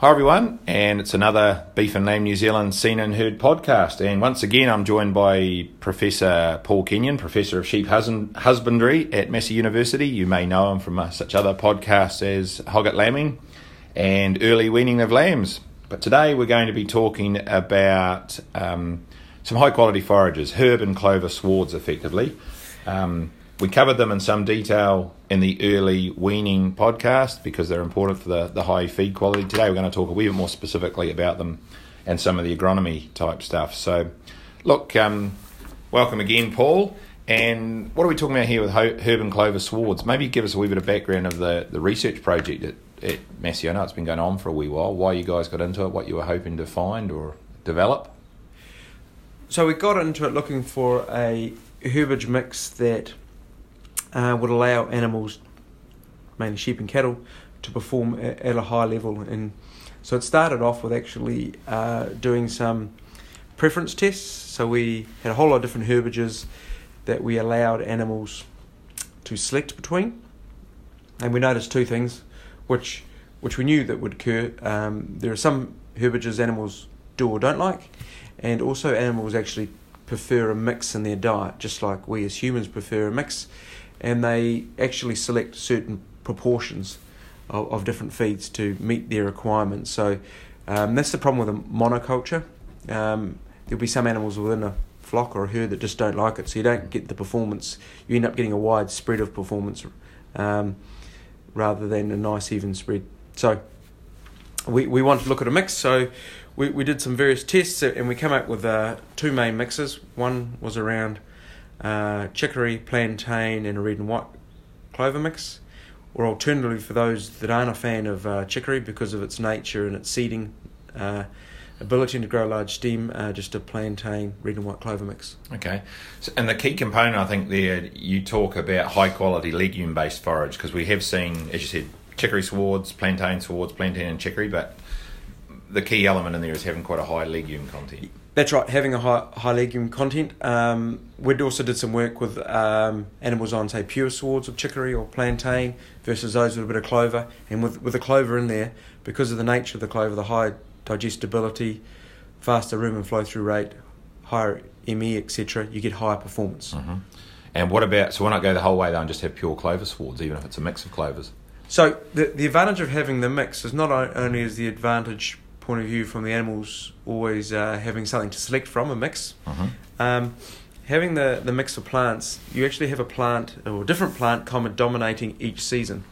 Hi everyone, and it's another Beef and Lamb New Zealand Seen and Heard podcast. And once again, I'm joined by Professor Paul Kenyon, Professor of Sheep Husbandry at Massey University. You may know him from uh, such other podcasts as Hogget Lambing and Early Weaning of Lambs. But today we're going to be talking about um, some high quality forages, herb and clover swards, effectively. Um, we covered them in some detail in the early weaning podcast because they're important for the, the high feed quality. Today we're going to talk a wee bit more specifically about them and some of the agronomy type stuff. So, look, um, welcome again, Paul. And what are we talking about here with herb and clover swards? Maybe give us a wee bit of background of the, the research project at, at Massey. I know it's been going on for a wee while. Why you guys got into it, what you were hoping to find or develop? So we got into it looking for a herbage mix that uh, would allow animals, mainly sheep and cattle, to perform at a high level. And so it started off with actually uh, doing some preference tests. So we had a whole lot of different herbages that we allowed animals to select between, and we noticed two things, which which we knew that would occur. Um, there are some herbages animals do or don't like, and also animals actually prefer a mix in their diet, just like we as humans prefer a mix and they actually select certain proportions of, of different feeds to meet their requirements. So um, that's the problem with a monoculture. Um, there'll be some animals within a flock or a herd that just don't like it, so you don't get the performance. You end up getting a wide spread of performance um, rather than a nice even spread. So we, we wanted to look at a mix, so we, we did some various tests and we came up with uh, two main mixes. One was around uh, chicory, plantain, and a red and white clover mix. Or alternatively, for those that aren't a fan of uh, chicory because of its nature and its seeding uh, ability to grow large stem, uh, just a plantain, red and white clover mix. Okay. So, and the key component, I think, there, you talk about high quality legume based forage because we have seen, as you said, chicory swards, plantain swards, plantain and chicory, but the key element in there is having quite a high legume content. That's right, having a high, high legume content. Um, we also did some work with um, animals on, say, pure swards of chicory or plantain versus those with a bit of clover. And with, with the clover in there, because of the nature of the clover, the high digestibility, faster rumen flow through rate, higher ME, etc., you get higher performance. Mm-hmm. And what about, so why not go the whole way though and just have pure clover swards, even if it's a mix of clovers? So the, the advantage of having the mix is not only is the advantage point of view from the animals always uh, having something to select from a mix. Mm-hmm. Um, having the, the mix of plants, you actually have a plant or a different plant common dominating each season.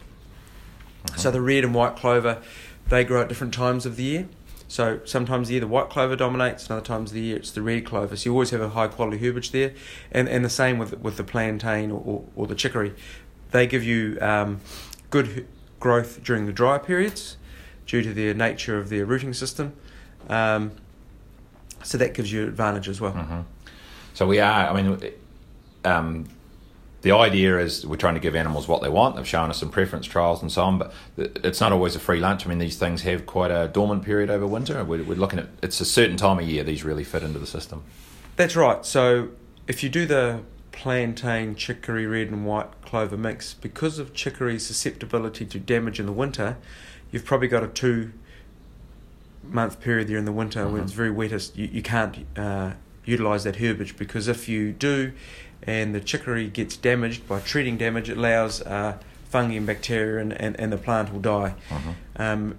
Mm-hmm. So the red and white clover, they grow at different times of the year. So sometimes the year the white clover dominates, and other times of the year it's the red clover. So you always have a high quality herbage there, and and the same with with the plantain or, or, or the chicory, they give you um, good growth during the dry periods, due to the nature of their rooting system. Um, so that gives you advantage as well. Mm-hmm. So we are, I mean, um, the idea is we're trying to give animals what they want. They've shown us some preference trials and so on, but it's not always a free lunch. I mean, these things have quite a dormant period over winter. We're, we're looking at it's a certain time of year these really fit into the system. That's right. So if you do the plantain, chicory, red and white clover mix, because of chicory's susceptibility to damage in the winter, you've probably got a two month period there in the winter mm-hmm. when it's very wettest. You, you can't uh, utilize that herbage because if you do and the chicory gets damaged by treating damage, it allows uh, fungi and bacteria and, and, and the plant will die. Mm-hmm. Um,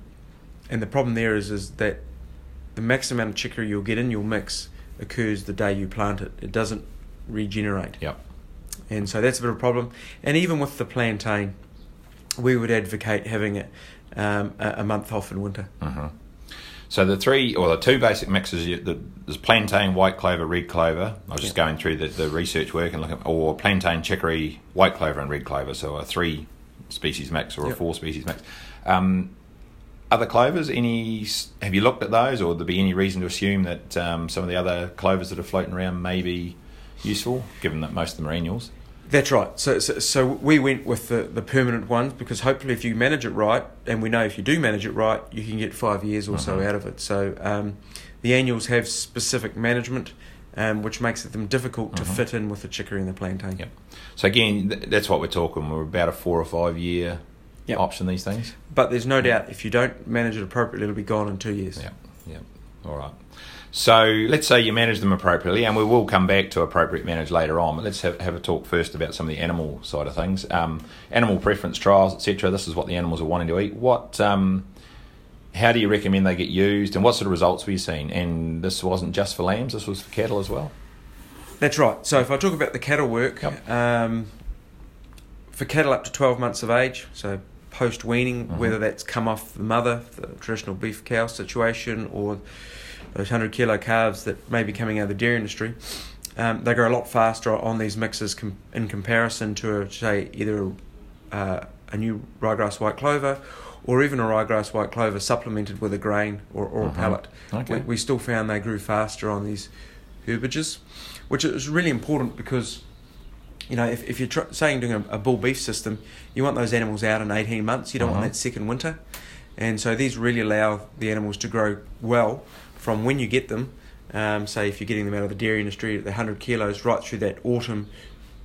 and the problem there is, is that the maximum amount of chicory you'll get in your mix occurs the day you plant it. It doesn't regenerate. Yep. And so that's a bit of a problem. And even with the plantain, we would advocate having it um, a, month off in winter. Uh-huh. So the three or the two basic mixes, there's plantain, white clover, red clover. I was just going through the, the research work and looking, or plantain, chicory, white clover, and red clover. So a three species mix or yep. a four species mix. Um, other clovers, any? Have you looked at those, or would there be any reason to assume that um, some of the other clovers that are floating around may be useful, given that most of them are annuals? That's right. So, so, so, we went with the, the permanent ones because hopefully, if you manage it right, and we know if you do manage it right, you can get five years or so uh-huh. out of it. So, um, the annuals have specific management, um, which makes them difficult to uh-huh. fit in with the chicory and the plantain. Yep. So again, th- that's what we're talking. We're about a four or five year Yep. option these things. But there's no doubt if you don't manage it appropriately, it'll be gone in two years. Yeah, yeah. All right. So let's say you manage them appropriately, and we will come back to appropriate manage later on. But let's have, have a talk first about some of the animal side of things. Um, animal preference trials, etc. This is what the animals are wanting to eat. What, um, how do you recommend they get used, and what sort of results have you seen? And this wasn't just for lambs; this was for cattle as well. That's right. So if I talk about the cattle work, Yep. um, for cattle up to 12 months of age, so post weaning, Mhm. whether that's come off the mother, the traditional beef cow situation, or those 100 kilo calves that may be coming out of the dairy industry, um, they grow a lot faster on these mixes com- in comparison to, say, either uh, a new ryegrass white clover or even a ryegrass white clover supplemented with a grain or, or Mhm. a pellet. Okay. We, we still found they grew faster on these herbages, which is really important because, you know, if, if you're tr- saying doing a, a bull beef system, you want those animals out in 18 months. You don't Mhm. want that second winter. And so these really allow the animals to grow well from when you get them. Um, say if you're getting them out of the dairy industry at the 100 kilos right through that autumn,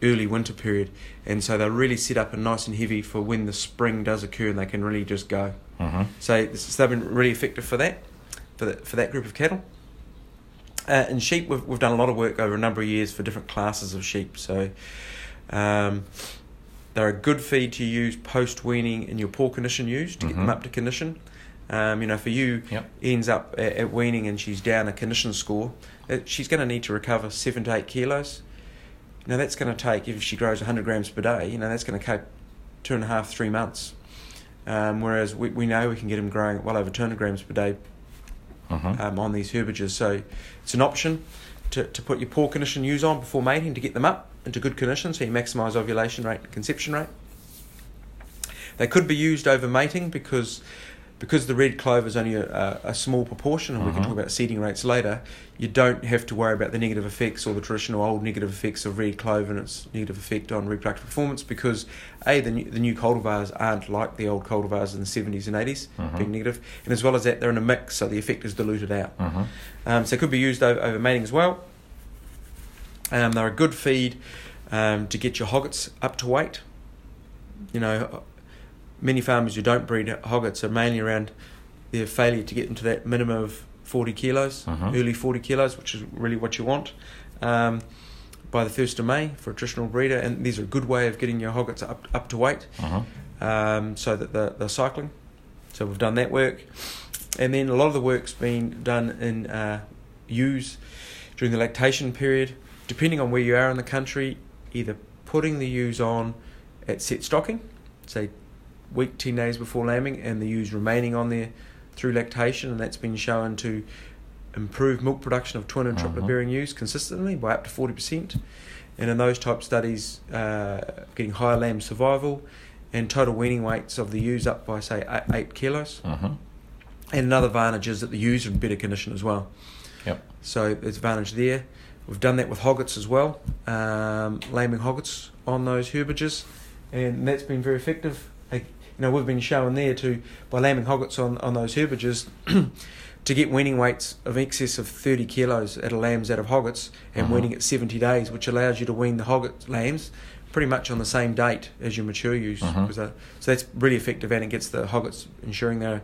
early winter period. And so they're really set up and nice and heavy for when the spring does occur and they can really just go. Mm-hmm. So this is- they've been really effective for that, for that, for that group of cattle. Uh, in sheep, we've, we've done a lot of work over a number of years for different classes of sheep. So um, they're a good feed to ewes post weaning in your poor condition use to get them Mhm. up to condition. Um, you know, for you, Yep. ends up at, at weaning and she's down a condition score, uh, she's going to need to recover seven to eight kilos. Now that's going to take, if she grows 100 grams per day, you know, that's going to take two and a half, three months. Um, whereas we, we know we can get them growing well over 200 grams per day Mm-hmm. um, on these herbages. So it's an option to, to put your poor condition ewes on before mating to get them up into good condition so you maximise ovulation rate and conception rate. They could be used over mating because because the red clover is only a, a, small proportion, and we can Mhm. talk about seeding rates later. You don't have to worry about the negative effects or the traditional old negative effects of red clover and its negative effect on reproductive performance because a the new, the new cultivars aren't like the old cultivars in the seventies and 80s Mhm. being negative, and as well as that they're in a mix, so the effect is diluted out. Mm-hmm. Um, so it could be used over, over mating as well. Um, they're a good feed um, to get your hoggets up to weight. You know, many farmers who don't breed hoggets are mainly around their failure to get them to that minimum of 40 kilos, Mhm. early 40 kilos, which is really what you want. Um, by the 1st of May for a traditional breeder, and these are a good way of getting your hoggets up, up to weight Mm-hmm. um, so that they're, they're cycling. So we've done that work. And then a lot of the work's been done in uh, ewes during the lactation period. Depending on where you are in the country, either putting the ewes on at set stocking, say week, 10 days before lambing, and the ewes remaining on there through lactation, and that's been shown to improve milk production of twin and triplet Mhm. bearing ewes consistently by up to 40%. And in those type studies, uh, getting higher lamb survival and total weaning weights of the ewes up by, say, eight, eight kilos. Mm-hmm. And another advantage is that the ewes are in better condition as well. Yep. So there's advantage there. We've done that with hoggets as well, um, lambing hoggets on those herbages, and that's been very effective. You know, we've been shown there to by lambing hoggets on, on those herbages to get weaning weights of excess of 30 kilos out of lambs out of hoggets and Mhm. weaning at 70 days, which allows you to wean the hogget lambs pretty much on the same date as your mature ewes. Mhm. Because, uh, So that's really effective and it gets the hoggets ensuring they're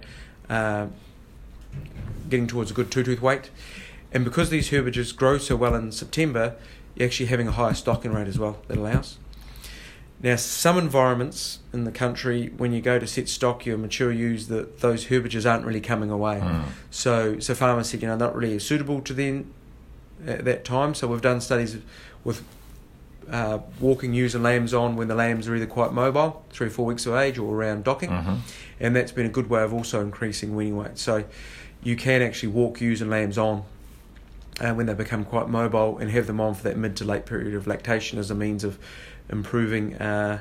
uh, getting towards a good two tooth weight. And because these herbages grow so well in September, you're actually having a higher stocking rate as well that allows. Now, some environments in the country, when you go to set stock your mature ewes, the, those herbages aren't really coming away. Mm. So, so farmers said, you know, not really suitable to them at that time. So we've done studies with uh, walking ewes and lambs on when the lambs are either quite mobile, three or four weeks of age, or around docking, Mhm. and that's been a good way of also increasing weaning weight. So you can actually walk ewes and lambs on uh, when they become quite mobile and have them on for that mid to late period of lactation as a means of improving uh,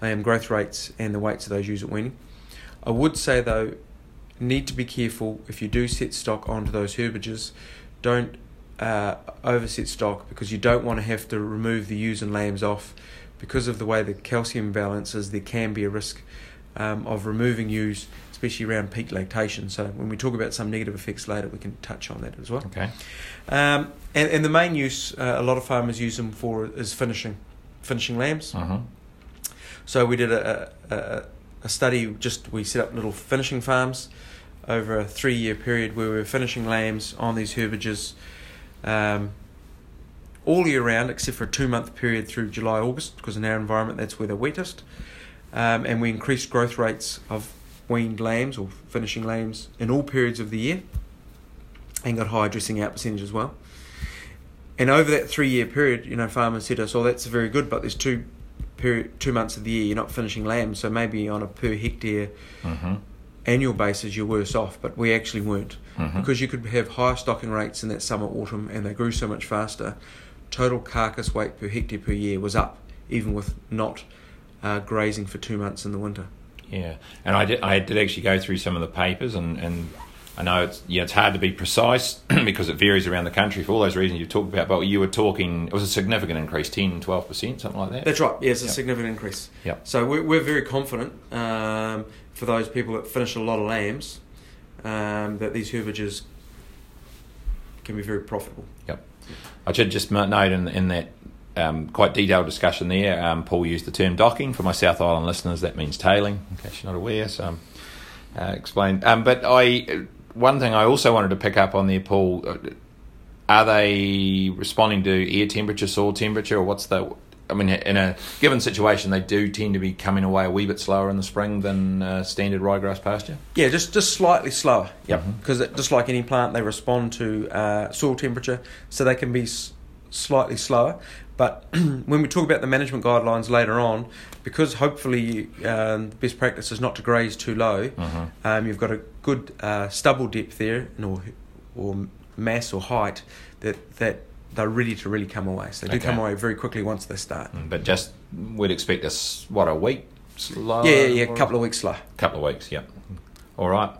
lamb growth rates and the weights of those ewes at weaning. I would say though, need to be careful if you do set stock onto those herbages. Don't uh, overset stock because you don't want to have to remove the ewes and lambs off because of the way the calcium balance is. There can be a risk um, of removing ewes, especially around peak lactation. So when we talk about some negative effects later, we can touch on that as well. Okay. Um, and, and the main use uh, a lot of farmers use them for is finishing, finishing lambs. Mhm. So we did a, a, a study. Just we set up little finishing farms over a three year period where we were finishing lambs on these herbages. Um, all year round, except for a two month period through July August, because in our environment that's where they're wettest. Um, and we increased growth rates of weaned lambs or finishing lambs in all periods of the year, and got high dressing out percentage as well. And over that three year period, you know, farmers said to us, "Oh, that's very good, but there's two period, two months of the year you're not finishing lambs, so maybe on a per hectare Mm-hmm. annual basis you're worse off." But we actually weren't Mhm. because you could have higher stocking rates in that summer autumn, and they grew so much faster. Total carcass weight per hectare per year was up, even with not uh, grazing for two months in the winter. Yeah, and I did. I did actually go through some of the papers, and, and I know it's yeah, it's hard to be precise because it varies around the country for all those reasons you talked about. But you were talking, it was a significant increase, 10 12 percent, something like that. That's right. Yeah, it's a Yep. significant increase. Yep. So we're, we're very confident um, for those people that finish a lot of lambs um, that these herbages can be very profitable. Yep. I should just note in, in that um, quite detailed discussion there, um, Paul used the term docking. For my South Island listeners, that means tailing, in case you're not aware. So, um, uh, explain. Um, but I, one thing I also wanted to pick up on there, Paul, uh, are they responding to air temperature, soil temperature, or what's the? I mean, in a given situation, they do tend to be coming away a wee bit slower in the spring than uh, standard ryegrass pasture. Yeah, just just slightly slower. Yep. Mhm. Because just like any plant, they respond to uh, soil temperature, so they can be s- slightly slower. But when we talk about the management guidelines later on, because hopefully um, the best practice is not to graze too low, Mm-hmm. um, you've got a good uh, stubble depth there, or or mass or height that that they're ready to really come away. So they do Okay. come away very quickly once they start. But just we'd expect us what a week slower. yeah, yeah, yeah, a couple of weeks slow. couple of weeks. Yep. All right.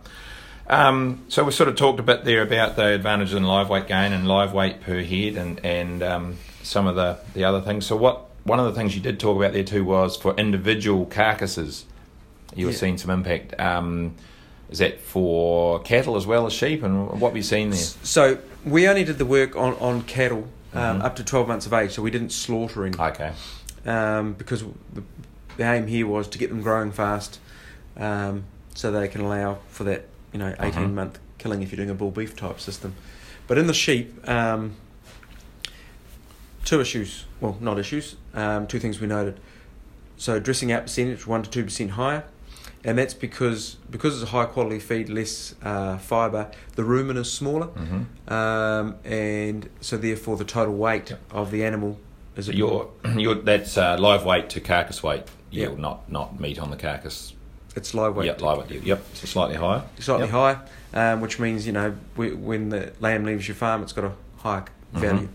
Um, so we sort of talked a bit there about the advantages in live weight gain and live weight per head, and and um, some of the the other things. So what one of the things you did talk about there too was for individual carcasses, you were Yeah. seeing some impact. Um, is that for cattle as well as sheep, and what have you seen there? So we only did the work on on cattle um, Mhm. up to twelve months of age. So we didn't slaughter any Okay. um, because the, the aim here was to get them growing fast, um, so they can allow for that you know 18 Mhm. month killing if you're doing a bull beef type system. But in the sheep, um, two issues. Well, not issues. Um, two things we noted. So dressing out percentage one to two percent higher, and that's because because it's a high quality feed, less uh, fibre. The rumen is smaller, hmm um, and so therefore the total weight Yep. of the animal is your your that's uh, live weight to carcass weight yield, Yep. not not meat on the carcass. it's live weight. Yep, live weight. Yep, so slightly higher. slightly Yep. higher, um, which means you know we, when the lamb leaves your farm, it's got a higher Mhm. value,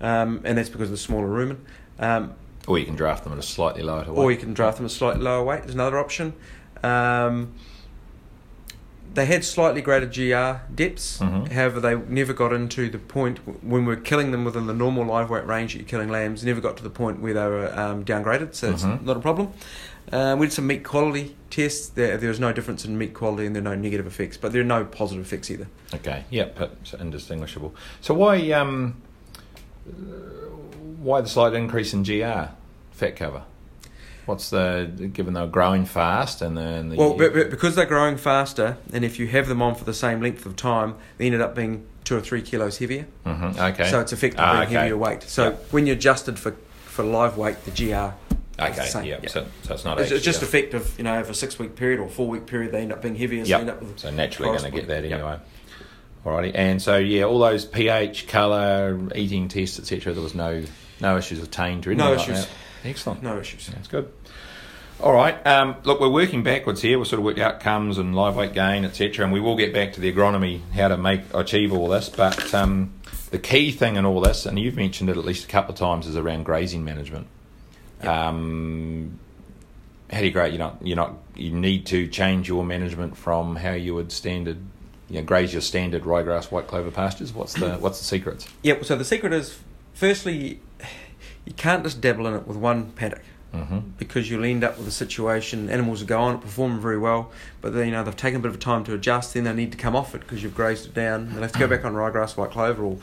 um, and that's because of the smaller rumen. Um, Or you can draft them at a slightly lower weight. or you can draft them at slightly lower weight. There's another option. Um, they had slightly greater GR depths. Mhm. However, they never got into the point when we're killing them within the normal live weight range that you're killing lambs. Never got to the point where they were um, downgraded, so it's Mhm. not a problem. Uh, we did some meat quality tests. There, there was no difference in meat quality, and there are no negative effects, but there are no positive effects either. Okay. Yep. but It's indistinguishable. So why um, why the slight increase in GR fat cover? What's the given they're growing fast and then the Well, but, but because they're growing faster, and if you have them on for the same length of time, they ended up being two or three kilos heavier. Mhm, okay. So it's effectively Ah, okay. heavier weight. So Yep. when you adjusted for, for live weight, the GR okay. same. Yep. Yeah. So, so it's not it's, it's just effective, you know, over a six week period or four week period, they end up being heavier. So Yep. up So naturally going to get that Yep. Alrighty, and so yeah, all those pH, colour, eating tests, etc. There was no no issues attained or anything No like issues. that. Excellent. no issues. That's good. All right. Um, look, we're working backwards here. We've sort of worked outcomes and live weight gain, etc. And we will get back to the agronomy, how to make achieve all this. But um, the key thing in all this, and you've mentioned it at least a couple of times, is around grazing management. Yep. Um, how do you? You're not, you're not, you need to change your management from how you would standard, you know, graze your standard ryegrass, white clover pastures. What's the what's the secrets? Yep. So the secret is, firstly, you can't just dabble in it with one paddock. hmm because you'll end up with a situation animals will go on it perform very well but then you know they've taken a bit of time to adjust then they need to come off it because you've grazed it down they'll have to go back on ryegrass white clover or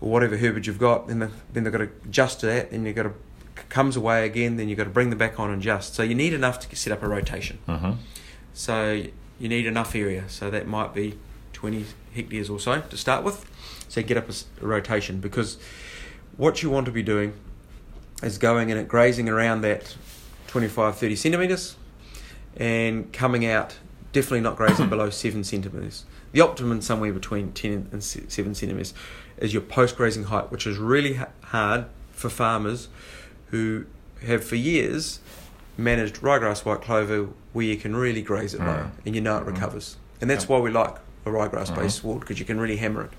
or whatever herbage you've got then they, then they've got to adjust to that then you've got to comes away again, then you've got to bring them back on and just. So you need enough to set up a rotation. Mm-hmm. So you need enough area. So that might be 20 hectares or so to start with. So get up a, rotation because what you want to be doing is going in and grazing around that 25, 30 centimetres and coming out definitely not grazing below 7 centimetres. The optimum somewhere between 10 and 7 centimetres is your post grazing height, which is really hard for farmers who have for years managed ryegrass white clover where you can really graze it low Mm. and you know it Mhm. recovers. And that's Yep. why we like a ryegrass Mhm. based sward because you can really hammer it.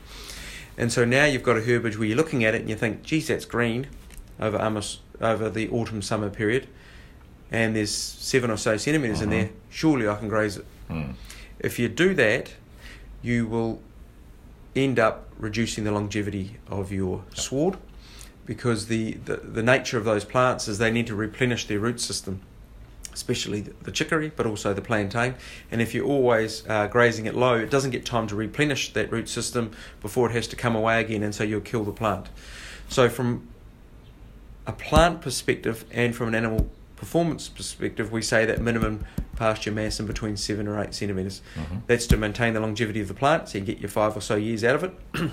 And so now you've got a herbage where you're looking at it and you think, geez, that's green over almost over the autumn summer period, and there's seven or so centimeters in Mhm. there. Surely I can graze it. Mm. If you do that, you will end up reducing the longevity of your sward because the, the, the nature of those plants is they need to replenish their root system, especially the, chicory, but also the plantain. And if you're always uh, grazing it low, it doesn't get time to replenish that root system before it has to come away again, and so you'll kill the plant. So, from a plant perspective and from an animal performance perspective, we say that minimum pasture mass in between seven or eight centimetres. Mhm. That's to maintain the longevity of the plant, so you get your five or so years out of it.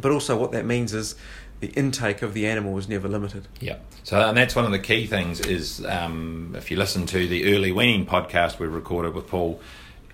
but also, what that means is the intake of the animal was never limited. Yeah. So, and that's one of the key things is um, if you listen to the early weaning podcast we recorded with Paul,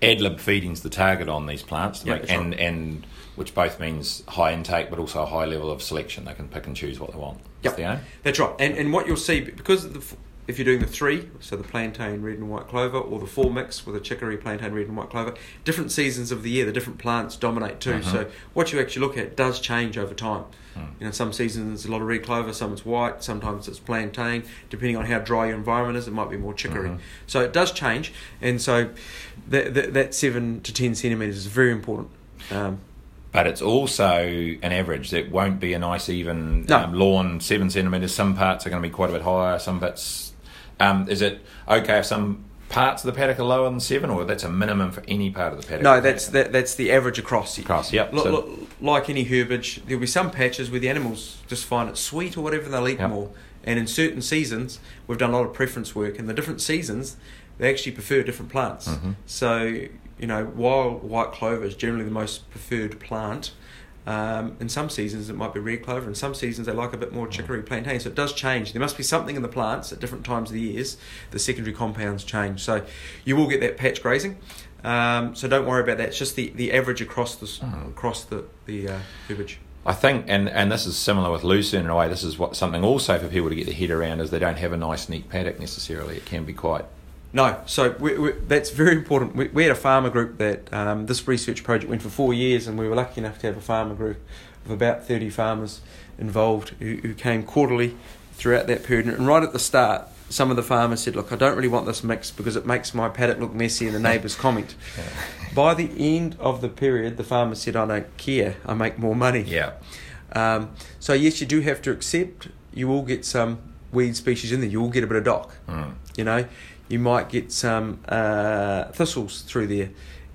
ad lib feeding's the target on these plants, Yeah, make, and right. and which both means high intake, but also a high level of selection. They can pick and choose what they want. Yep. That's the. That's right. And and what you'll see because the, if you're doing the three, so the plantain red and white clover, or the four mix with a chicory plantain red and white clover, different seasons of the year, the different plants dominate too. Mhm. So what you actually look at does change over time. Mm. You know, some seasons it's a lot of red clover, some it's white, sometimes it's plantain. Depending on how dry your environment is, it might be more chicory. Mhm. So it does change, and so that that, that seven to ten centimeters is very important. Um, But it's also an average. It won't be a nice even No. um, lawn, seven centimetres. Some parts are going to be quite a bit higher. Some bits. Um, is it okay if some parts of the paddock are lower than seven, or that's a minimum for any part of the paddock? no, that's that, that's the average across. across. Yep. Lo- so- lo- like any herbage, there'll be some patches where the animals just find it sweet or whatever, and they'll eat Yep. more. And in certain seasons, we've done a lot of preference work, and the different seasons, they actually prefer different plants. Mhm. So, you know, while white clover is generally the most preferred plant, um, in some seasons it might be red clover, in some seasons they like a bit more chicory plantain. So it does change. There must be something in the plants at different times of the years. The secondary compounds change. So you will get that patch grazing. Um, so don't worry about that. It's just the, the average across the s Mhm. across the the uh, herbage. I think, and, and this is similar with lucerne in a way. This is what something also for people to get their head around is they don't have a nice neat paddock necessarily. It can be quite. No, so we, we, that's very important. We, we had a farmer group that um, this research project went for four years, and we were lucky enough to have a farmer group of about 30 farmers involved who, who came quarterly throughout that period. And right at the start, some of the farmers said, Look, I don't really want this mix because it makes my paddock look messy, and the neighbours comment. By the end of the period, the farmer said, I don't care, I make more money. Yeah. Um, so, yes, you do have to accept you will get some weed species in there, you will get a bit of dock. Mm. You know, you might get some uh, thistles through there,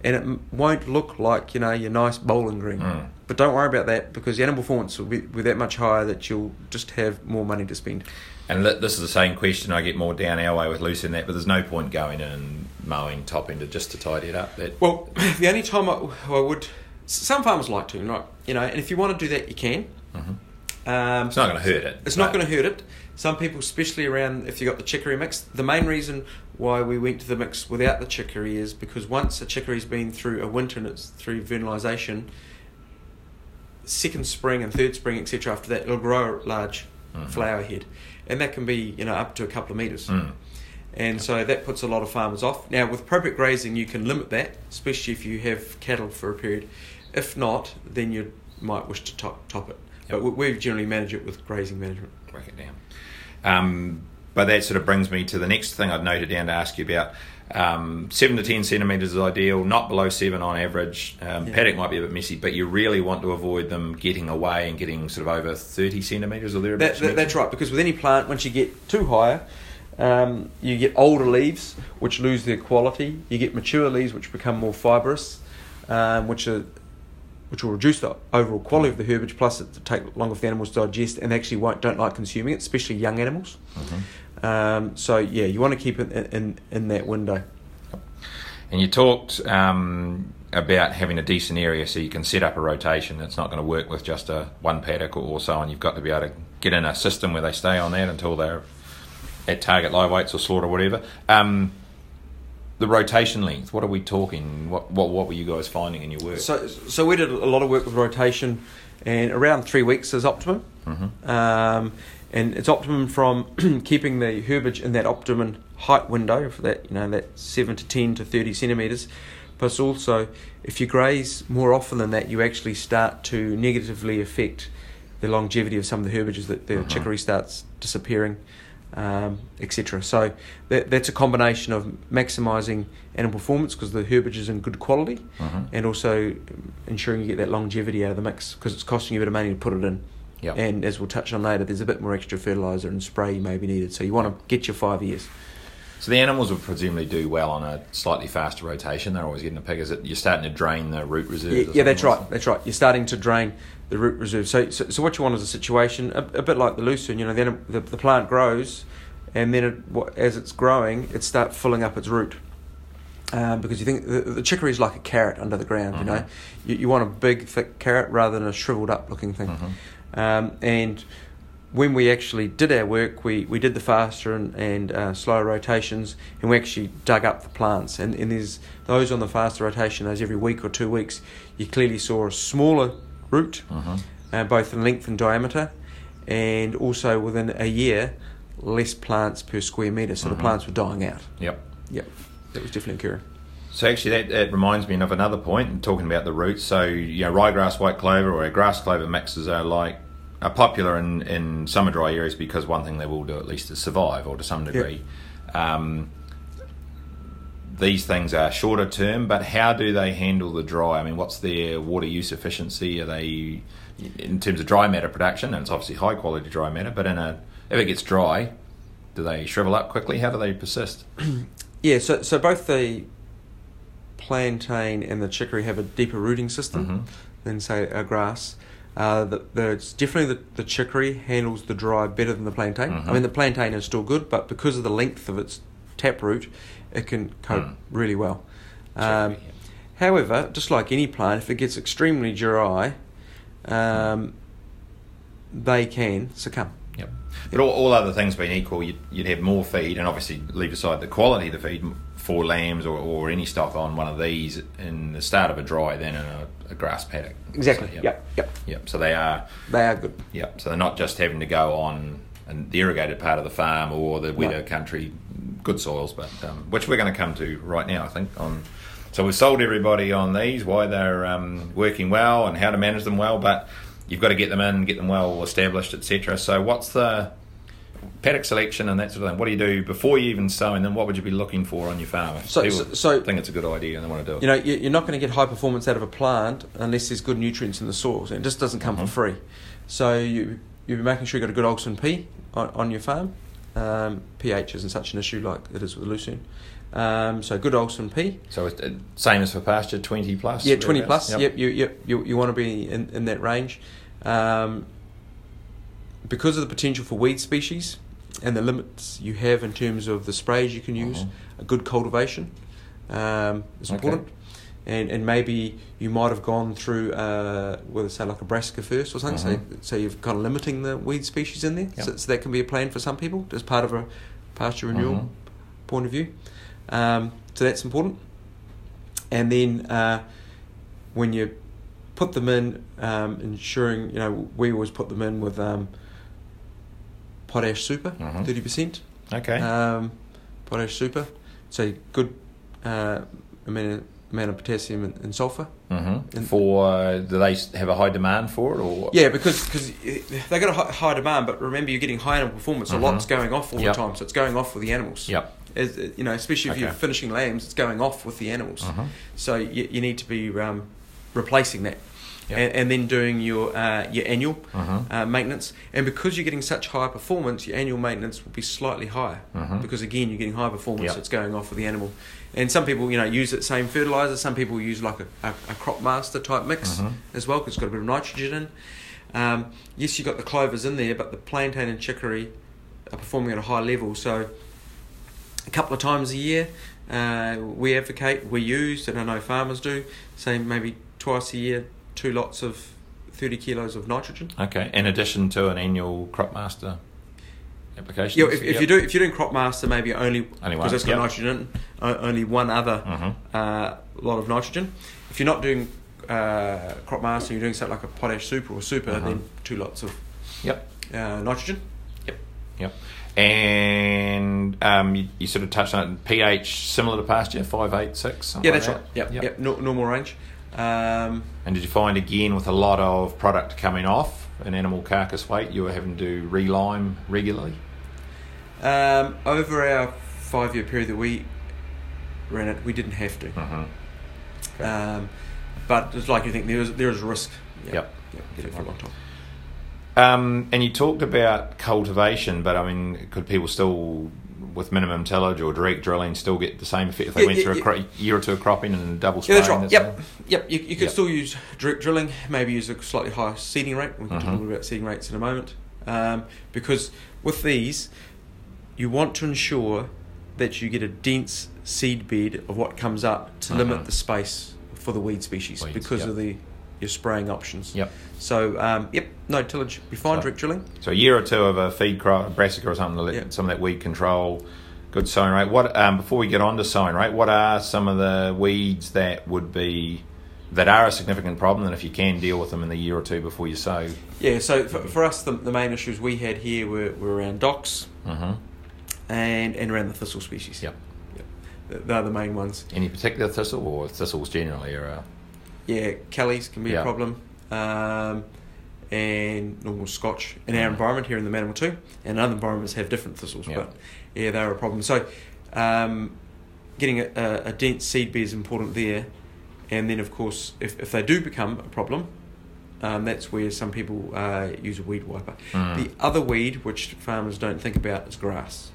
and it won't look like you know your nice bowling green. Mm. But don't worry about that because the animal performance will be, be that much higher that you'll just have more money to spend. And this is the same question I get more down our way with lucerne that, but there's no point going in and mowing top end just to tidy it up. That Well, the only time I, I would, some farmers like to, right? You know, and if you want to do that, you can. Mhm. Um, it's not going to hurt it. It's not going to hurt it. Some people, especially around if you got the chicory mix, the main reason why we went to the mix without the chicory is because once a chicory's been through a winter and it's through vernalisation, second spring and third spring, etc. After that, it'll grow a large Mhm. flower head, and that can be you know up to a couple of meters. Mm. And so that puts a lot of farmers off. Now, with appropriate grazing, you can limit that, especially if you have cattle for a period. If not, then you might wish to top, top it. But we, we generally manage it with grazing management. Break it down. Um, but that sort of brings me to the next thing I've noted down to ask you about. Um, seven to ten centimetres is ideal, not below seven on average. Um, Yeah. Paddock might be a bit messy, but you really want to avoid them getting away and getting sort of over thirty centimetres or thereabouts. that, that's right, because with any plant, once you get too high, um, you get older leaves which lose their quality. You get mature leaves which become more fibrous, um, which are which will reduce the overall quality of the herbage. Plus, it will take longer for the animals to digest, and they actually won't don't like consuming it, especially young animals. Mhm. Um, so yeah, you want to keep it in, in, in that window. And you talked um, about having a decent area so you can set up a rotation. It's not going to work with just a one paddock or so and You've got to be able to get in a system where they stay on that until they're at target live weights or slaughter or whatever. Um, the rotation length. What are we talking? What what what were you guys finding in your work? So so we did a lot of work with rotation, and around three weeks is optimum. Mhm. Um, and it's optimum from keeping the herbage in that optimum height window for that you know that seven to ten to thirty centimeters. Plus also, if you graze more often than that, you actually start to negatively affect the longevity of some of the herbages. That the Mhm. chicory starts disappearing, um, etc. So that, that's a combination of maximising animal performance because the herbage is in good quality, Mhm. and also ensuring you get that longevity out of the mix because it's costing you a bit of money to put it in. Yep. And as we'll touch on later, there's a bit more extra fertiliser and spray you may be needed. So you want to get your five years. So the animals will presumably do well on a slightly faster rotation. They're always getting a pig. Is it you're starting to drain the root reserves? Yeah, yeah, that's right. That's right. You're starting to drain the root reserve. So, so, so what you want is a situation a, a bit like the lucerne. You know, then the, the plant grows, and then it, as it's growing, it starts filling up its root. Um, because you think the, the chicory is like a carrot under the ground. You know, Mhm. you, you want a big, thick carrot rather than a shriveled up looking thing. Mhm. Um, and when we actually did our work, we, we did the faster and, and uh, slower rotations, and we actually dug up the plants. And, and there's those on the faster rotation, those every week or two weeks, you clearly saw a smaller root, Mhm. uh, both in length and diameter, and also within a year, less plants per square metre. So the plants were dying out. Yep. Yep, that was definitely occurring. So actually, that, that reminds me of another point. Talking about the roots, so you know, ryegrass, white clover, or grass clover mixes are like are popular in, in summer dry areas because one thing they will do at least is survive, or to some degree. Um, these things are shorter term, but how do they handle the dry? I mean, what's their water use efficiency? Are they in terms of dry matter production? And it's obviously high quality dry matter, but in a if it gets dry, do they shrivel up quickly? How do they persist? Yeah, so, so both the plantain and the chicory have a deeper rooting system. Mhm. than say a grass. Uh, the, the, it's definitely the, the chicory handles the dry better than the plantain. Mhm. I mean, the plantain is still good, but because of the length of its taproot, it can cope Mm. really well. Um, however, just like any plant, if it gets extremely dry, um, they can succumb. Yep. But all, all other things being equal, you'd, you'd have more feed, and obviously leave aside the quality of the feed for lambs or, or any stock on one of these in the start of a dry than in a, a grass paddock. Exactly. So, yep. Yep. Yep. Yep. So they are. They are good. Yep. So they're not just having to go on an, the irrigated part of the farm or the wetter No. country, good soils, but um, which we're going to come to right now, I think. On so we've sold everybody on these, why they're um, working well and how to manage them well, but you've got to get them in, get them well established, etc. So what's the paddock selection and that sort of thing? What do you do before you even sow, and then what would you be looking for on your farm? So- so- so- think it's a good idea and they want to do it. You know, you- you're not going to get high performance out of a plant unless there's good nutrients in the soils. It just doesn't come Mhm. for free. So you you're making sure you've got a good Olsen P on, on your farm. Um, pH isn't such an issue like it is with lucerne. Um, so good Olsen P. so it's uh, same as for pasture, twenty plus. Yeah, 20 plus. Yep, you, yep, you, you want to be in, in that range. Um, because of the potential for weed species and the limits you have in terms of the sprays you can use, Mhm. a good cultivation um, is Okay. important. And, and maybe you might have gone through, uh, whether say like a brassica first or something, so, Mhm. so you've kind of limiting the weed species in there. Yep. So, so that can be a plan for some people as part of a pasture renewal Mhm. point of view. Um, so that's important. And then uh, when you put them in, um, ensuring you know we always put them in with um, potash super, Mhm. 30 percent. Okay. Um, potash super, so good uh, amount of, amount of potassium and, and sulfur. hmm and- For uh, do they have a high demand for it, or Yeah, because cause they got a high, high demand, but remember you're getting high animal performance. Mhm. A lot's going off all Yep. the time, so it's going off with the animals. Yep. As, you know, especially if you're finishing lambs, it's going off with the animals. Mhm. So you, you need to be um, replacing that. Yep. And, and then doing your uh, your annual Mhm. uh, maintenance, and because you're getting such high performance, your annual maintenance will be slightly higher Mhm. because again you're getting high performance. Yep. So it's going off with the animal, and some people you know use the same fertilizer. Some people use like a, a, a crop master type mix Mhm. as well because it's got a bit of nitrogen in. Um, yes, you've got the clovers in there, but the plantain and chicory are performing at a high level. So a couple of times a year, uh, we advocate, we use, and I know farmers do, say maybe twice a year, two lots of 30 kilos of nitrogen. Okay. In addition to an annual crop master application. Yeah, if, if you do if you're doing crop master, maybe only Only one, because it's got yep. nitrogen, in, only one other Mhm. uh, lot of nitrogen. If you're not doing uh, crop master, you're doing something like a potash super or super, Uh-huh. then two lots of Yep. uh, nitrogen. Yep. Yep. And um, you, you sort of touched on it. pH similar to pasture, five, eight, six. something Yeah, like that's right. that? Yep, yep. No, normal range. Um, And did you find again with a lot of product coming off an animal carcass weight, you were having to relime regularly? um, over our five year period that we ran it, we didn't have to. Mm-hmm. Okay. Um, but it's like you think there is there is risk. Yep. Yep. It for a long time. Um, and you talked about cultivation, but I mean, could people still, with minimum tillage or direct drilling, still get the same effect if they Yeah, went yeah, through a yeah. cro- year or two of cropping and double Yeah, spraying? that's right. that Yep, yep. You, you could Yep. still use direct drilling. Maybe use a slightly higher seeding rate. We can talk a Mhm. little bit about seeding rates in a moment. Um, because with these, you want to ensure that you get a dense seed bed of what comes up to Mhm. limit the space for the weed species Weeds, because yep. of the your spraying options. Yep. So um, yep, no tillage. Be fine. So- direct drilling. So a year or two of a feed crop, a brassica or something, to let some of that weed control, good sowing rate. What um, before we get on to sowing rate, what are some of the weeds that would be that are a significant problem, and if you can deal with them in the year or two before you sow? Yeah. So for, for us, the, the main issues we had here were, were around docks Mm-hmm. and and around the thistle species. Yep. Yep. They're the main ones. Any particular thistle or thistles generally are? Yeah, Kelly's can be Yeah. a problem, um, and normal Scotch in our Mm. environment here in the Manawatu, and other environments have different thistles, Yeah. but yeah, they're a problem. So, um, getting a, a, a dense seed bed is important there, and then of course, if if they do become a problem, um, that's where some people uh, use a weed wiper. Mm. The other weed, which farmers don't think about, is grass.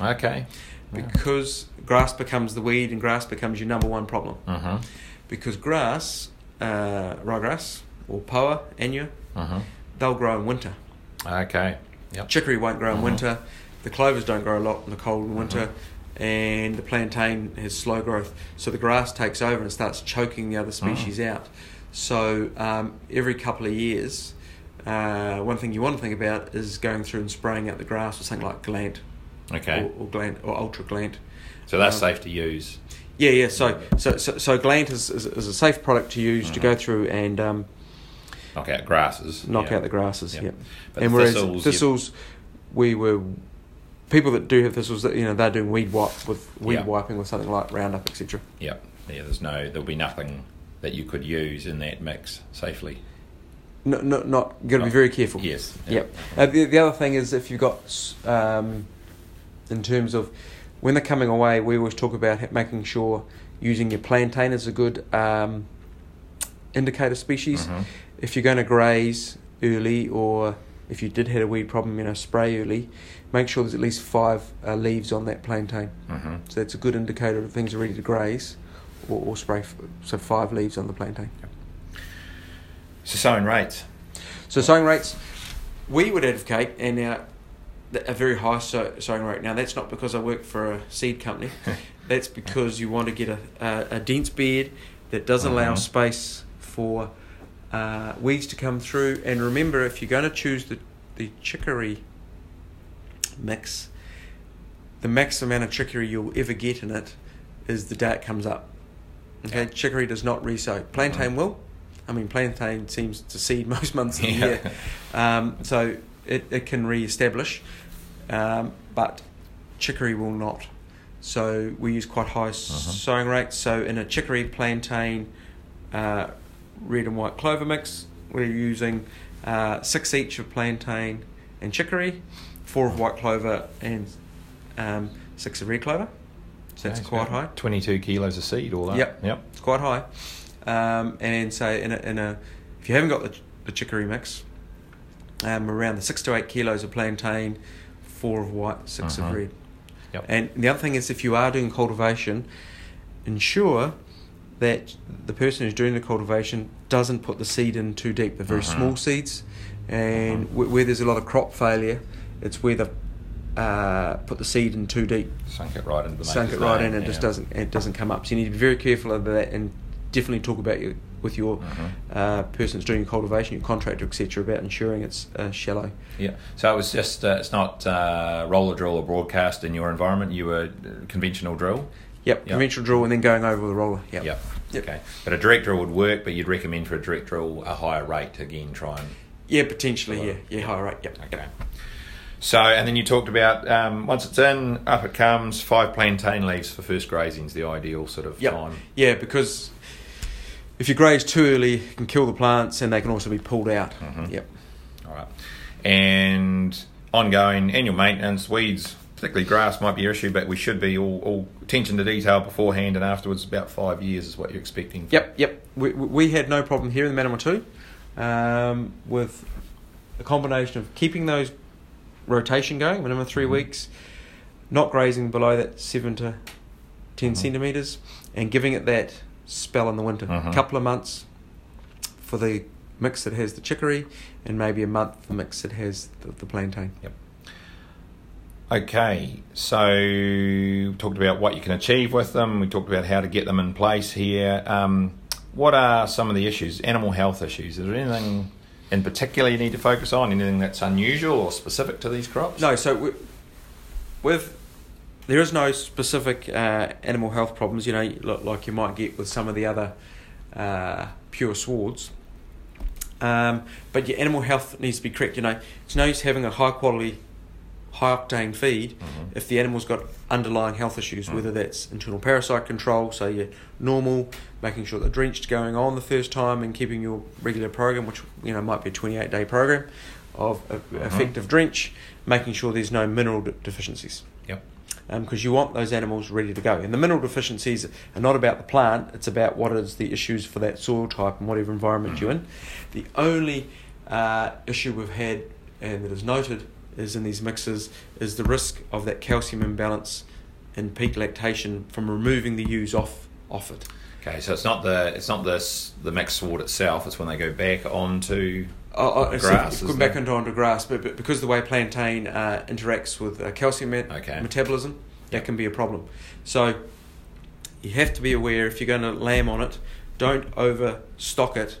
okay. Yeah. Because grass becomes the weed and grass becomes your number one problem Mm-hmm. Because grass, uh, ryegrass or poa, annua, Mm-hmm. they'll grow in winter. Okay. Yep. Chicory won't grow in Mhm. winter. The clovers don't grow a lot in the cold in winter, Mm-hmm. and the plantain has slow growth. So the grass takes over and starts choking the other species Mm. out. So um, every couple of years, uh, one thing you want to think about is going through and spraying out the grass with something like Gallant Okay. or, or Gallant or Ultra Gallant. So that's um, safe to use. Yeah, yeah. So, so, so, so Gallant is, is, is a safe product to use to Mhm. go through and um, Knock out grasses. knock out the grasses. Yeah. Yep. And whereas thistles, thistles, we were people that do have thistles that you know they're doing weed wipe with weed wiping with something like Roundup, etc. Yeah. Yeah. There's no. There'll be nothing that you could use in that mix safely. No, no, not got to be very careful. Yes. Yep. Uh, the, the other thing is if you've got, um, in terms of when they're coming away, we always talk about making sure using your plantain as a good um, indicator species. Mhm. If you're going to graze early, or if you did have a weed problem, you know, spray early. Make sure there's at least five uh, leaves on that plantain. Mhm. So that's a good indicator that things are ready to graze, or, or spray. F- so five leaves on the plantain. So sowing rates. So sowing rates, we would advocate, and now th- a very high sow- sowing rate. Now that's not because I work for a seed company. that's because you want to get a, a, a dense bed that doesn't allow Mhm. space for uh, weeds to come through. And remember, if you're going to choose the the chicory mix, the max amount of chicory you'll ever get in it is the day it comes up. Okay, Yeah. chicory does not resow. Plantain Mhm. will. I mean, plantain seems to seed most months of the Yeah. year, um, so it, it can re-establish, um, but chicory will not. So we use quite high Mhm. sowing rates. So in a chicory, plantain, uh, red and white clover mix, we're using uh, six each of plantain and chicory, four of white clover, and um, six of red clover. So that's Okay, quite high. Twenty-two kilos of seed, all that. Yep. Yep. It's quite high. um, and say in a, in a if you haven't got the, the chicory mix, um, around the six to eight kilos of plantain, four of white, 6 Mhm. of red. Yep. And the other thing is, if you are doing cultivation, ensure that the person who's doing the cultivation doesn't put the seed in too deep. They're very Mhm. small seeds, and wh- where there's a lot of crop failure, it's where they've uh, put the seed in too deep, Sunk it right into the sunk it right in, and it just doesn't it doesn't come up. So you need to be very careful of that, and definitely talk about your with your Mhm. uh, person that's doing your cultivation, your contractor, etc., about ensuring it's uh, shallow. Yeah. So it was just uh, it's not uh, roller drill or broadcast in your environment. You were uh, conventional drill. Yep, Yep. conventional drill, and then going over with a roller. Yep. Yep. Yep. Okay. But a direct drill would work, but you'd recommend for a direct drill a higher rate again. Try and Yeah, potentially. Yeah, yeah, higher rate. Yep. Okay. So, and then you talked about um, once it's in, up it comes. Five plantain leaves for first grazing is the ideal sort of Yep. time. Yeah, because if you graze too early, you can kill the plants, and they can also be pulled out. Mhm. Yep. All right. And ongoing annual maintenance, weeds, particularly grass, might be your issue, but we should be all, all attention to detail beforehand and afterwards. About five years is what you're expecting. Yep. Yep. We, we had no problem here in the Manawatu um, with a combination of keeping those rotation going, minimum 3 Mhm. weeks, not grazing below that seven to 10 Mhm. centimeters, and giving it that spell in the winter, a Mhm. couple of months for the mix that has the chicory, and maybe a month for the mix that has the, the plantain. Okay, so we talked about what you can achieve with them. We talked about how to get them in place here. Um, what are some of the issues? Animal health issues. Is there anything in particular you need to focus on? Anything that's unusual or specific to these crops? No, so we, with there is no specific uh, animal health problems. You know, like you might get with some of the other uh, pure swards. Um, but your animal health needs to be correct. You know, it's no use having a high quality, high octane feed Mhm. if the animal's got underlying health issues, Mm. whether that's internal parasite control, so your normal, making sure they're drenched going on the first time, and keeping your regular program, which you know might be a 28 day program of Mhm. effective drench, making sure there's no mineral de- deficiencies Yep. Because you want those animals ready to go. And the mineral deficiencies are not about the plant; it's about what is the issues for that soil type and whatever environment you're in. The only uh, issue we've had and that is noted is in these mixes is the risk of that calcium imbalance in peak lactation from removing the ewes off off it. Okay, so it's not the it's not this the mixed sward itself. It's when they go back onto. So Grass, you come back it? into onto grass, but, but because the way plantain uh, interacts with uh, calcium met- Okay. metabolism, that Yep. can be a problem. So you have to be aware if you're going to lamb on it, don't overstock it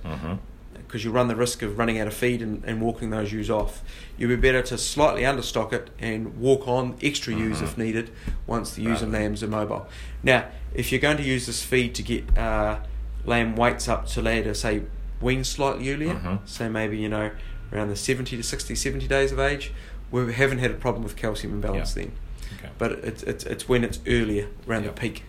because you run the risk of running out of feed and, and walking those ewes off. You'd be better to slightly understock it and walk on extra ewes Mhm. if needed once the ewes and lambs are mobile. Now, if you're going to use this feed to get uh, lamb weights up to later, say wean slightly earlier, Mhm. so maybe you know around the 70 to 60, 70 days of age, we haven't had a problem with calcium imbalance Yeah. then. Okay. But it's, it's, it's when it's earlier, around Yep. the peak.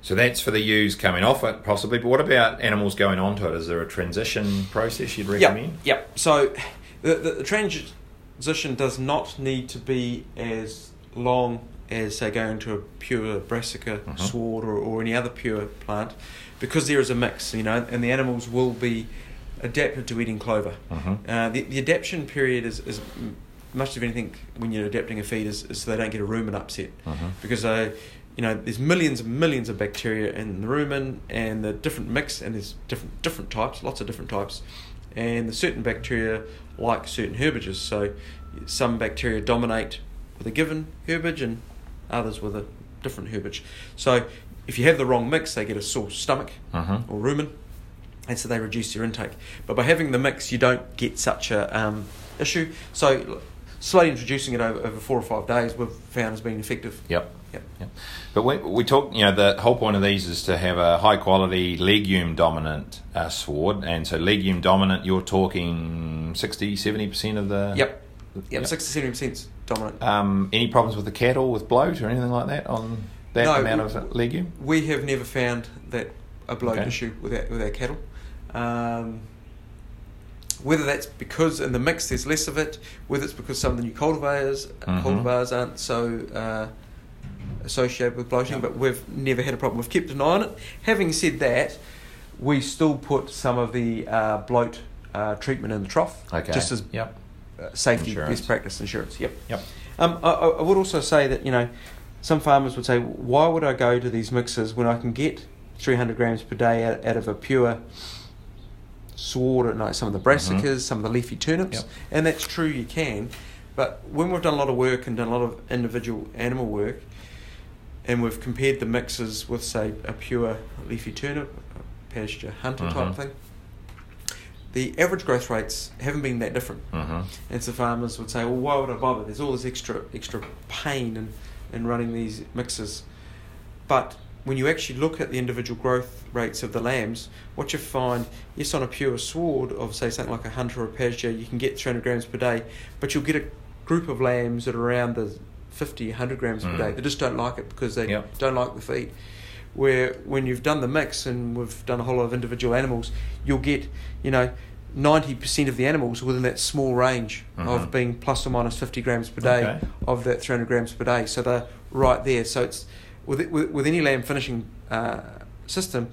So that's for the ewes coming off it, possibly. But what about animals going onto it? Is there a transition process you'd recommend? Yep. Yep. So the, the, the transition does not need to be as long as say going to a pure brassica Mhm. sward or, or any other pure plant because there is a mix, you know, and the animals will be adapted to eating clover. Mhm. Uh, the, the adaptation period is, is much of anything when you're adapting a feed is, is so they don't get a rumen upset Mhm. because uh, you know there's millions and millions of bacteria in the rumen and the different mix and there's different different types lots of different types and the certain bacteria like certain herbages so some bacteria dominate with a given herbage and others with a different herbage so if you have the wrong mix they get a sore stomach Mhm. or rumen and so they reduce your intake but by having the mix you don't get such a um, issue so slowly introducing it over, over four or five days we've found has been effective Yep. Yep. Yep. But we, we talk, you know, the whole point of these is to have a high quality legume dominant uh, sward. And so, legume dominant, you're talking 60, 70% of the. Yep. Yep, Yep. six to seventy percent dominant. Um, any problems with the cattle with bloat or anything like that on that No, amount we- of legume? We have never found that a bloat Okay. issue with our, with our cattle. Um, whether that's because in the mix there's less of it, whether it's because some of the new cultivars Mhm. cultivars aren't so uh, associated with bloating, Yeah. but we've never had a problem. We've kept an eye on it. Having said that, we still put some of the uh, bloat uh, treatment in the trough, Okay. just as Yep. uh, safety Insurance. best practice insurance. Yep. Yep. Um, I I would also say that you know, some farmers would say, why would I go to these mixes when I can get 300 grams per day out, out of a pure sward, like some of the brassicas, some of the leafy turnips, Mm-hmm. Yep. and that's true, you can. But when we've done a lot of work and done a lot of individual animal work, and we've compared the mixes with, say, a pure leafy turnip, a Pasja hunter Mhm. type thing, the average growth rates haven't been that different. Mm-hmm. And so farmers would say, well, why would I bother? There's all this extra extra pain in, in running these mixes. But when you actually look at the individual growth rates of the lambs, what you find, yes, on a pure sward of, say, something like a hunter or a Pasja, you can get 300 grams per day, but you'll get a group of lambs that are around the 50, 100 grams Mm. per day. They just don't like it because they Yep. don't like the feed. Where when you've done the mix and we've done a whole lot of individual animals, you'll get, you know, 90% of the animals within that small range Mhm. of being plus or minus 50 grams per day Okay. of that 300 grams per day. So they're right there. So it's with with, with any lamb finishing uh, system,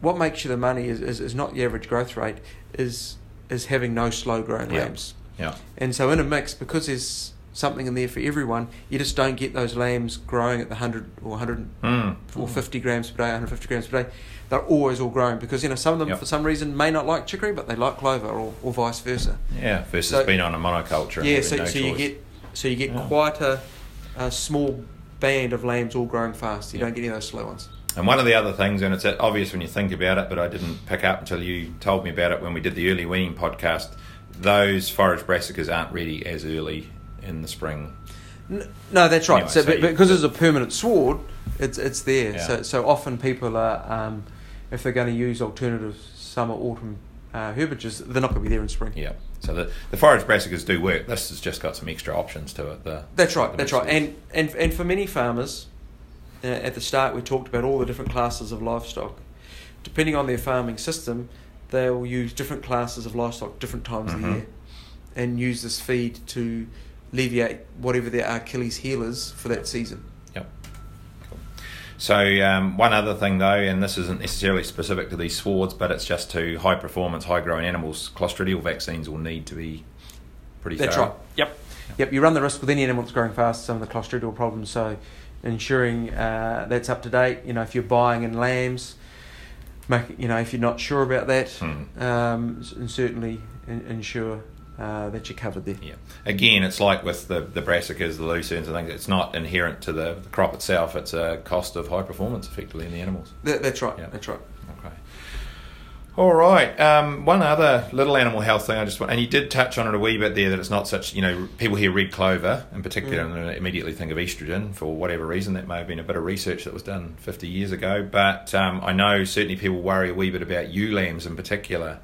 what makes you the money is, is, is not the average growth rate, is is having no slow growing Yeah. lambs. Yeah. And so in a mix, because there's something in there for everyone, you just don't get those lambs growing at the 100 or 100 Mm. or 50 grams per day, 150 grams per day. They're always all growing because you know some of them Yep. for some reason may not like chicory, but they like clover, or, or vice versa. Yeah. Versus So- being on a monoculture. Yeah, so, no so you get so you get Yeah. quite a, a small band of lambs all growing fast. You Yeah. don't get any of those slow ones. And one of the other things, and it's obvious when you think about it, but I didn't pick up until you told me about it when we did the early weaning podcast. Those forage brassicas aren't ready as early in the spring. No, that's right. Anyway, so, so because it's a permanent sward, it's it's there. Yeah. So so often people are um, if they're going to use alternative summer autumn uh, herbages, they're not going to be there in spring. Yeah. So the, the forage brassicas do work. This has just got some extra options to it. The, That's right. the That's right. And and and for many farmers, uh, at the start we talked about all the different classes of livestock. Depending on their farming system, they'll use different classes of livestock different times of Mhm. the year, and use this feed to alleviate whatever their Achilles heel is for that season. Yep. Cool. So um, one other thing though, and this isn't necessarily specific to these swards, but it's just to high performance, high growing animals. Clostridial vaccines will need to be pretty. That's thorough. right. Yep. Yep. You run the risk with any animal that's growing fast, some of the clostridial problems. So, ensuring uh, that's up to date. You know, if you're buying in lambs, make you know if you're not sure about that, Hmm. um, and certainly in, ensure uh, that you're covered there. Yeah. Again, it's like with the the brassicas, the lucerne, and things. It's not inherent to the, the crop itself. It's a cost of high performance, effectively, in the animals. That, that's right. Yeah. That's right. Okay. All right. Um, one other little animal health thing I just want, and you did touch on it a wee bit there that it's not such, you know, people hear red clover in particular Mm. and immediately think of estrogen for whatever reason. That may have been a bit of research that was done 50 years ago. But um, I know certainly people worry a wee bit about ewe lambs in particular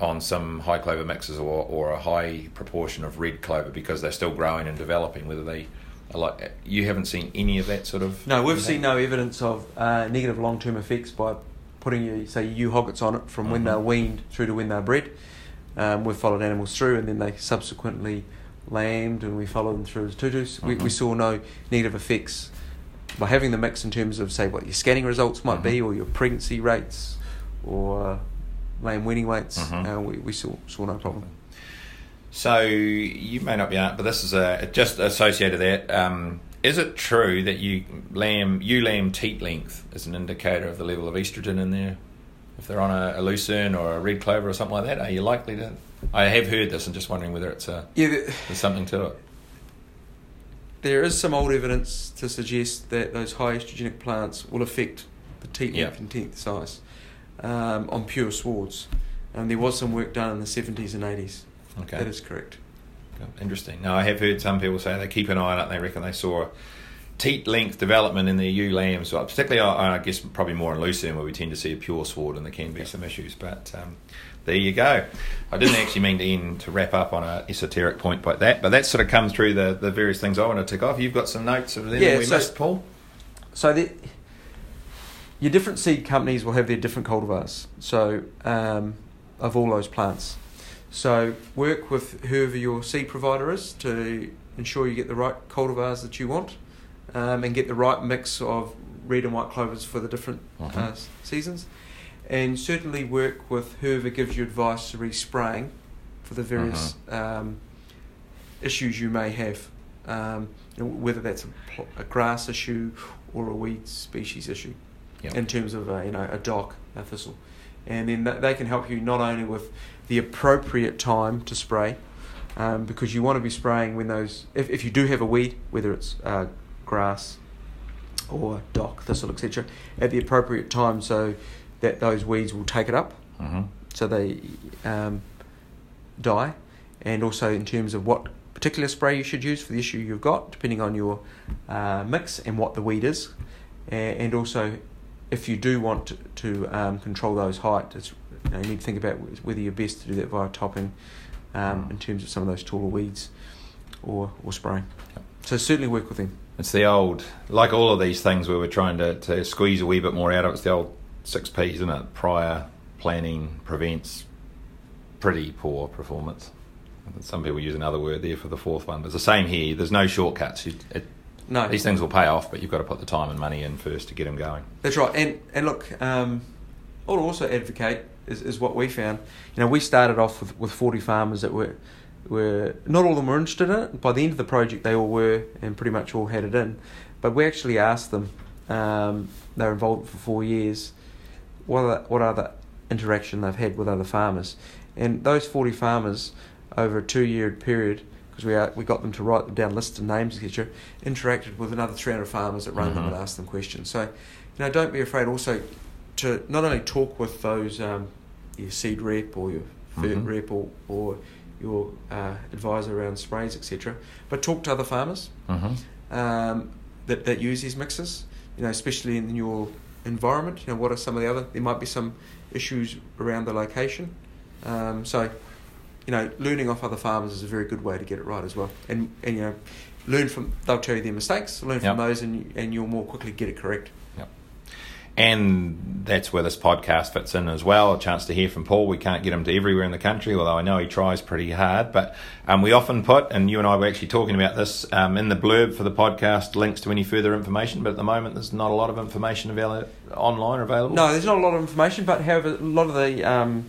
on some high clover mixes or, or a high proportion of red clover because they're still growing and developing, whether they are like, you haven't seen any of that sort of. No, we've seen no evidence of uh, negative long term effects by putting you say ewe hoggets on it from when Mhm. they're weaned through to when they're bred. Um, we've followed animals through, and then they subsequently lambed, and we followed them through as two-tooths. We, we Mhm. saw no negative effects by having the mix in terms of say what your scanning results might be, Mhm. or your pregnancy rates, or lamb weaning weights. Mhm. Uh, we, we saw saw no problem. So you may not be out, but this is a just associated with that. Um, is it true that ewe lamb ewe lamb teat length is an indicator of the level of estrogen in there? If they're on a, a lucerne or a red clover or something like that, are you likely to? I have heard this and just wondering whether it's a Yeah, the, there's something to it. there is some old evidence to suggest that those high estrogenic plants will affect the teat Yeah. length and teeth size um, on pure swards. And there was some work done in the 70s and 80s. Okay, That is correct. interesting. Now I have heard some people say they keep an eye on it. They reckon they saw teat length development in their ewe lambs, well, particularly I I guess probably more in lucerne where we tend to see a pure sward and there can be some issues. But um, there you go. I didn't actually mean to end to wrap up on an esoteric point like that, but that sort of comes through the, the various things I want to tick off. You've got some notes of them Yeah, we so- missed, Paul. So the, your different seed companies will have their different cultivars. So um, of all those plants. So work with whoever your seed provider is to ensure you get the right cultivars that you want, um, and get the right mix of red and white clovers for the different Mhm. uh, seasons. and certainly work with whoever gives you advice to spraying for the various um, issues you may have, um, whether that's a, pl- a grass issue or a weed species issue, Yep. in terms of a, you know a dock, a thistle, and then th- they can help you not only with the appropriate time to spray, um, because you want to be spraying when those if, if you do have a weed, whether it's uh, grass or dock, thistle, etc., at the appropriate time so that those weeds will take it up, hmm so they um, die, and also in terms of what particular spray you should use for the issue you've got, depending on your uh, mix and what the weed is, and also if you do want to, to um, control those height, it's, you, know, you need to think about whether you're best to do that via topping, um, in terms of some of those taller weeds, or or spraying. Yep. So certainly work with them. It's the old, like all of these things where we're trying to, to squeeze a wee bit more out of it. It's the old six P's, isn't it? Prior planning prevents pretty poor performance. Some people use another word there for the fourth one, but it's the same here. There's no shortcuts. You, it, No, these things will pay off, but you've got to put the time and money in first to get them going. That's right, and and look, um, I'll also advocate is, is what we found. You know, we started off with, with forty farmers that were were not all of them were interested in it. By the end of the project, they all were, and pretty much all had it in. But we actually asked them. Um, they were involved for four years. What are what other interaction they've had with other farmers, and those forty farmers over a two year period. Because we, are, we got them to write down lists of names, etc. Interacted with another 300 farmers that rang them Mhm. and asked them questions. So, you know, don't be afraid also to not only talk with those um, your seed rep or your fert Mhm. rep or, or your uh, advisor around sprays, etc., but talk to other farmers Mm-hmm. um, that, that use these mixes, you know, especially in your environment. You know, what are some of the other, there might be some issues around the location. Um, so, you know, learning off other farmers is a very good way to get it right as well. And, and you know, learn from, they'll tell you their mistakes, learn Yep. from those, and, and you'll more quickly get it correct. And that's where this podcast fits in as well. A chance to hear from Paul. We can't get him to everywhere in the country, although I know he tries pretty hard. But um, we often put, and you and I were actually talking about this um, in the blurb for the podcast, links to any further information. But at the moment, there's not a lot of information available online or available. No, there's not a lot of information, but however, a lot of the um,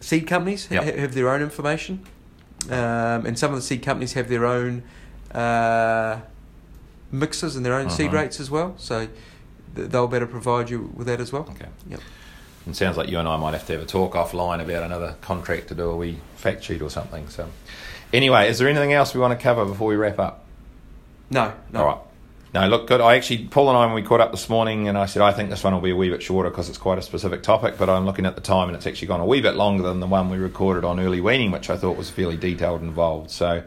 seed companies ha- have their own information, um, and some of the seed companies have their own uh, mixes and their own seed Mhm. rates as well. So th- they'll better provide you with that as well. Okay. Yep. It sounds like you and I might have to have a talk offline about another contract to do a wee fact sheet or something. So, anyway, is there anything else we want to cover before we wrap up? No, no. All right. No, look good. I actually, Paul and I, when we caught up this morning, and I said, I think this one will be a wee bit shorter because it's quite a specific topic, but I'm looking at the time and it's actually gone a wee bit longer than the one we recorded on early weaning, which I thought was fairly detailed and involved. So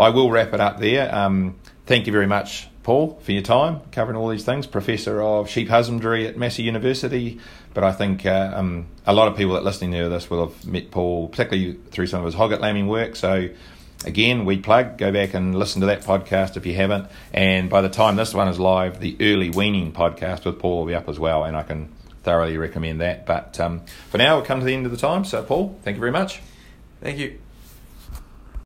I will wrap it up there. Um, thank you very much, Paul, for your time covering all these things. Professor of Sheep Husbandry at Massey University. But I think uh, um, a lot of people that listening to this will have met Paul, particularly through some of his hogget lambing work. So again, we plug, go back and listen to that podcast if you haven't. And by the time this one is live, the early weaning podcast with Paul will be up as well, and I can thoroughly recommend that. But um, for now, we've come to the end of the time. So, Paul, thank you very much. Thank you.